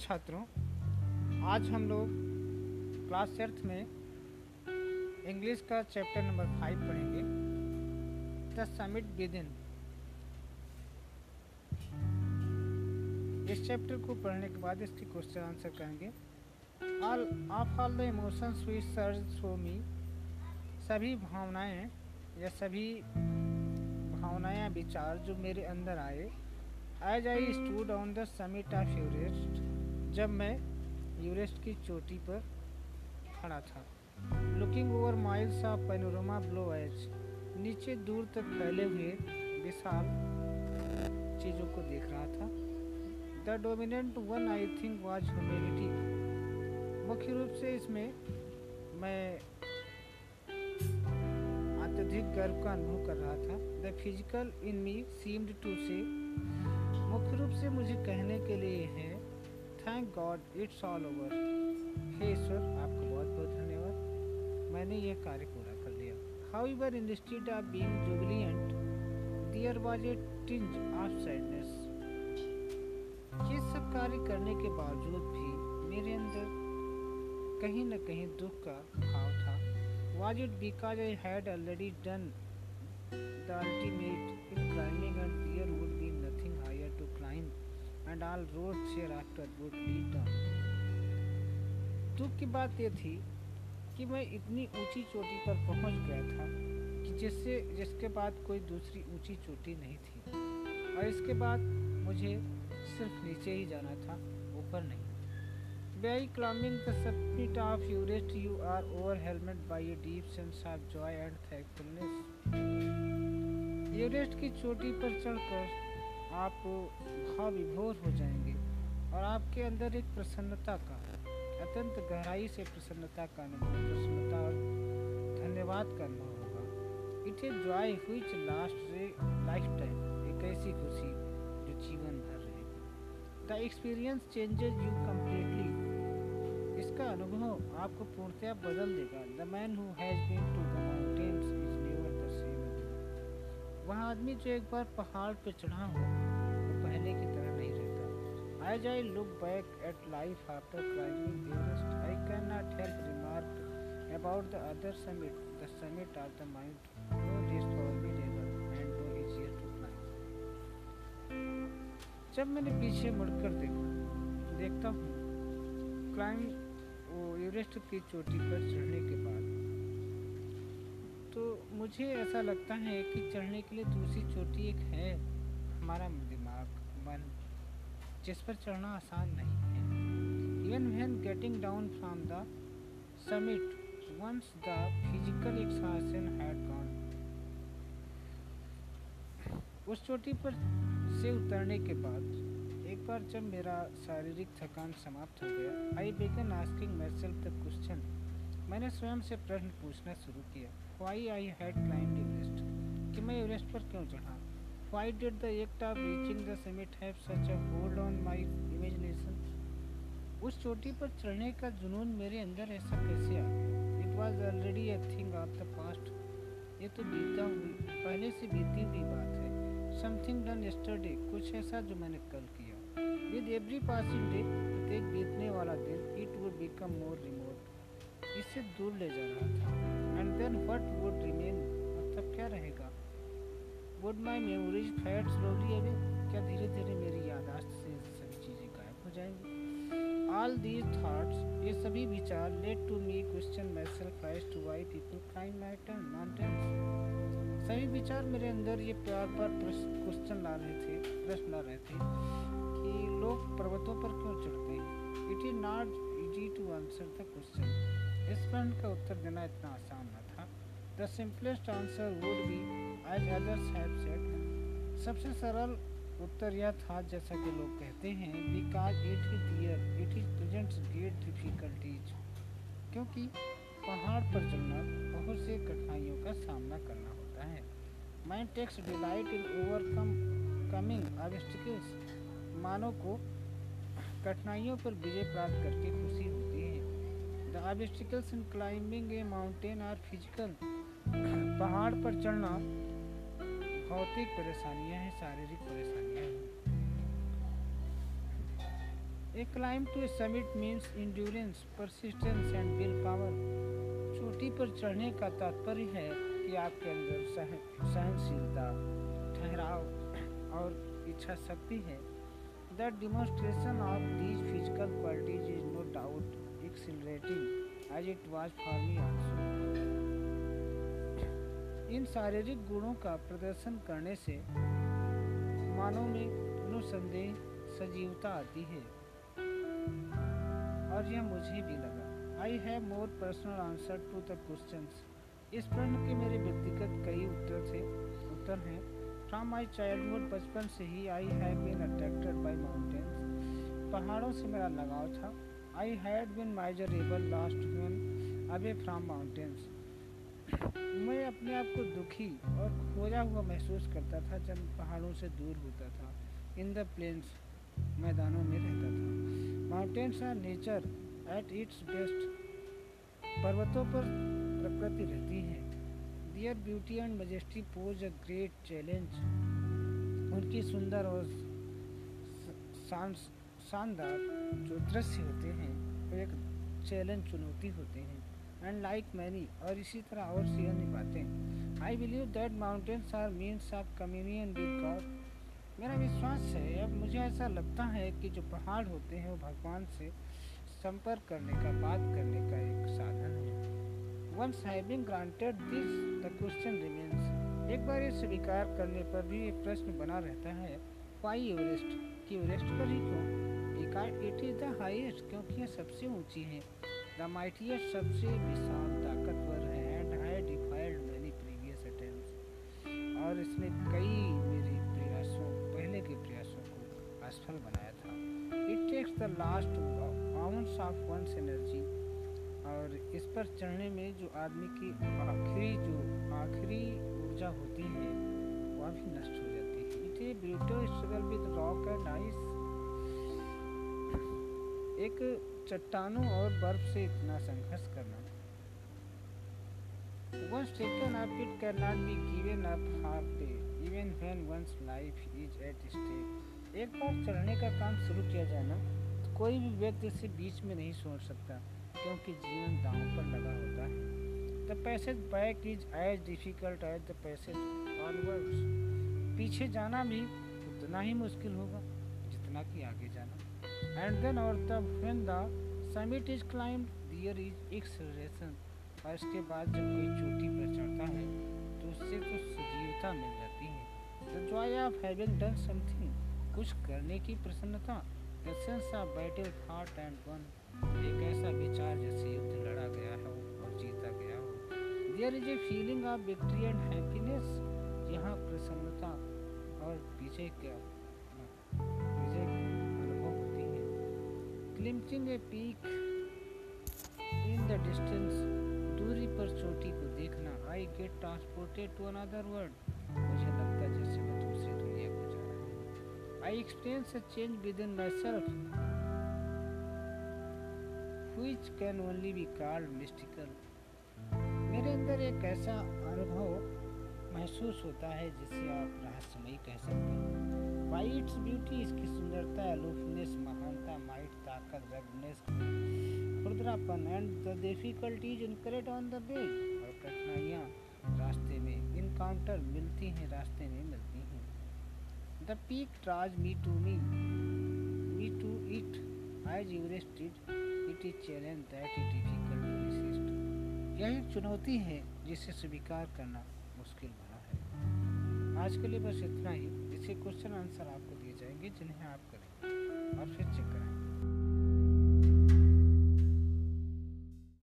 छात्रों, आज हम लोग क्लास एट्थ में इंग्लिश का चैप्टर नंबर फाइव पढ़ेंगे। द समिट विद इन इस चैप्टर को पढ़ने के बाद इसकी क्वेश्चन आंसर करेंगे। All of all the emotions we search for me सभी भावनाएँ या सभी भावनाएँ विचार जो मेरे अंदर आए as I stood on the summit of Everest जब मैं यूरेस्ट की चोटी पर खड़ा था। Looking over miles of panorama below as नीचे दूर तक फैले हुए विशाल चीज़ों को देख रहा था। The dominant one I think was humility मुख्य रूप से इसमें मैं अत्यधिक गर्व का अनुभव कर रहा था। The physical in me seemed to say मुख्य रूप से मुझे कहने के लिए है thank God it's all over हे ईश्वर आपका बहुत बहुत धन्यवाद। मैंने यह कार्य पूरा कर लिया। However instead of being jubilant there was a tinge of sadness ये सब कार्य करने के बावजूद भी मेरे अंदर कहीं न कहीं दुख का भाव था। Was it because I had already done the ultimate in climbing and there would and all roads hereafter would lead down दुख की बात यह थी कि मैं इतनी ऊँची चोटी पर पहुँच गया था कि जिससे जिसके बाद कोई दूसरी ऊँची चोटी नहीं थी और इसके बाद मुझे सिर्फ़ नीचे ही जाना था ऊपर नहीं By climbing the summit of Everest, you are overwhelmed by a deep sense of joy and thankfulness. Everest की चोटी पर चढ़कर आप भाव विभोर हो जाएँगे और आपके अंदर एक प्रसन्नता का, अत्यंत गहराई से प्रसन्नता का अनुभव, प्रसन्नता और धन्यवाद का अनुभव होगा। इट ए जॉय हुई लास्ट लाइफ टाइम एक ऐसी खुशी जो जीवन भर रहेगी the experience changes you completely इसका अनुभव आपको पूर्णतया बदल देगा। The man who has been to the mountains is never the same वह आदमी जो एक बार पहाड़ पर चढ़ा हो पहले की तरह नहीं रहता। As I look back at life after climbing Everest I cannot help remark about the other summit the summit of the mind no less formidable and no easier to climb जब मैंने पीछे मुड़कर देखा, देखता हूँ क्लाइंब एवरेस्ट की चोटी पर चढ़ने के बाद तो मुझे ऐसा लगता है कि चढ़ने के लिए दूसरी चोटी एक है, हमारा दिमाग मन, जिस पर चढ़ना आसान नहीं है। Even when getting down from the summit once the physical exhaustion had gone उस चोटी पर से उतरने के बाद, एक बार जब मेरा शारीरिक थकान समाप्त हो गया I began asking myself the question मैंने स्वयं से प्रश्न पूछना शुरू किया why I had climb Everest कि मैं एवरेस्ट पर क्यों चढ़ा? Why did the act of reaching the summit have such a hold on my imagination उस चोटी पर चढ़ने का जुनून मेरे अंदर ऐसा कैसे आ गया? It was already a thing of the past ये तो बीता हुई पहले से बीती हुई बात है। समथिंग डन यस्टरडे कुछ ऐसा जो मैंने कल किया। विद एवरी पासिंग डे प्रत्येक बीतने वाला दिन it would become more remote इससे दूर ले जा रहा था। And then what would remain मतलब क्या रहेगा? Would my memories fade slowly away क्या धीरे धीरे मेरी यादाश्त से सभी चीज़ें गायब हो जाएँगी? ऑल दीज थाट्स ये सभी विचार led to me question myself as to why people climb mountains सभी विचार मेरे अंदर ये प्यार पर क्वेश्चन ला रहे थे, प्रश्न ला रहे थे कि लोग पर्वतों पर क्यों चढ़ते हैं? It is not easy to answer the question इस प्रश्न का उत्तर देना इतना आसान न the simplest answer would be as others have said सबसे सरल उत्तर यह था, जैसा कि लोग कहते हैं because it is there it is presents great difficulties क्योंकि पहाड़ पर चढ़ना बहुत से कठिनाइयों का सामना करना होता है। Mind takes delight in overcoming obstacles मानव को कठिनाइयों पर विजय प्राप्त करके खुशी होती है। The obstacles in climbing a mountain are physical पहाड़ पर चढ़ना भौतिक परेशानियाँ हैं, शारीरिक परेशानियाँ हैं। A climb to summit means endurance persistence and willpower चोटी पर चढ़ने का तात्पर्य है कि आपके अंदर सहनशीलता, ठहराव और इच्छा शक्ति है। The demonstration of these physical qualities is no doubt exhilarating as it was for me also इन शारीरिक गुणों का प्रदर्शन करने से मानव में निसंदेह सजीवता आती है। और यह मुझे भी लगा। I have more personal answer to the questions. इस प्रश्न के मेरे व्यक्तिगत कई उत्तर थे। उत्तर हैं फ्रॉम माई चाइल्डहुड बचपन से ही I have been attracted by mountains पहाड़ों से मेरा लगाव था। I had been miserable last human away from mountains मैं अपने आप को दुखी और खोया हुआ महसूस करता था जब पहाड़ों से दूर होता था। इन द प्लेन्स मैदानों में रहता था। Mountains are nature at its best पर्वतों पर प्रकृति रहती है। Their beauty and majesty pose a great challenge उनकी सुंदर और शानदार जो दृश्य होते हैं, वो एक चैलेंज चुनौती होते हैं। एंड लाइक मैनी और इसी तरह और सी अन्य बातें I believe that mountains are means of communion with God मेरा विश्वास है, अब मुझे ऐसा लगता है कि जो पहाड़ होते हैं, वो भगवान से संपर्क करने का, बात करने का एक साधन है। Once having granted this the question remains एक बार ये स्वीकार करने पर भी एक प्रश्न बना रहता है वाई एवरेस्ट कि एवरेस्ट पर ही क्यों? इट इज़ द हाईएस्ट क्योंकि यह सबसे ऊँची है। द माइटिएस्ट सबसे विशाल ताकतवर है and I defied many previous attempts. और इसने कई मेरे प्रयासों, पहले के प्रयासों को असफल बनाया था। It takes the last ounce of one's energy और इस पर चढ़ने में जो आदमी की आखिरी, जो आखिरी ऊर्जा होती है, वह भी नष्ट हो जाती है। It a brutal struggle with rock and ice एक चट्टानों और बर्फ़ से इतना संघर्ष करना। Once taken up, it cannot be given up half day, even when one's life is at stake. एक बार चढ़ने का काम शुरू किया जाए ना तो कोई भी व्यक्ति इसे बीच में नहीं छोड़ सकता क्योंकि जीवन दांव पर लगा होता है। The passage back is as difficult as the passage forwards पीछे जाना भी उतना ही मुश्किल होगा जितना कि आगे जाना। एंड देन और तब when the summit is climb there is acceleration और इसके बाद जब कोई चोटी पर चढ़ता है तो उससे तो सजीवता मिल जाती है। The joy of having done something कुछ करने की प्रसन्नता the sense of battle fought and won एक ऐसा विचार जैसे युद्ध लड़ा गया हो और जीता गया हो। There is a feeling of victory and happiness यहाँ प्रसन्नता और विजय का glimpsing a peak in the distance दूरी पर चोटी को देखना I get transported to another world मुझे लगता है जैसे मैं दूसरी दुनिया को जा रहा हूँ। I experience a change within myself which can only be called mystical मेरे अंदर एक ऐसा अनुभव महसूस होता है जिसे आप रहस्यमयी कह सकते हैं। वाई इट्स ब्यूटी इसकी सुंदरता अलूफनेस माइट ताकत रगनेस खुरदरापन and the difficulties incurred on the way और कठिनाइयाँ रास्ते में इनकाउंटर मिलती हैं, रास्ते में मिलती हैं। The peak draws me to me me to it as Everest it is challenge that is difficult यह एक चुनौती है जिसे स्वीकार करना मुश्किल बना है। आज के लिए बस इतना ही। इसके क्वेश्चन आंसर आपको दिए जाएँगे जिन्हें आप करें और फिर चेक करें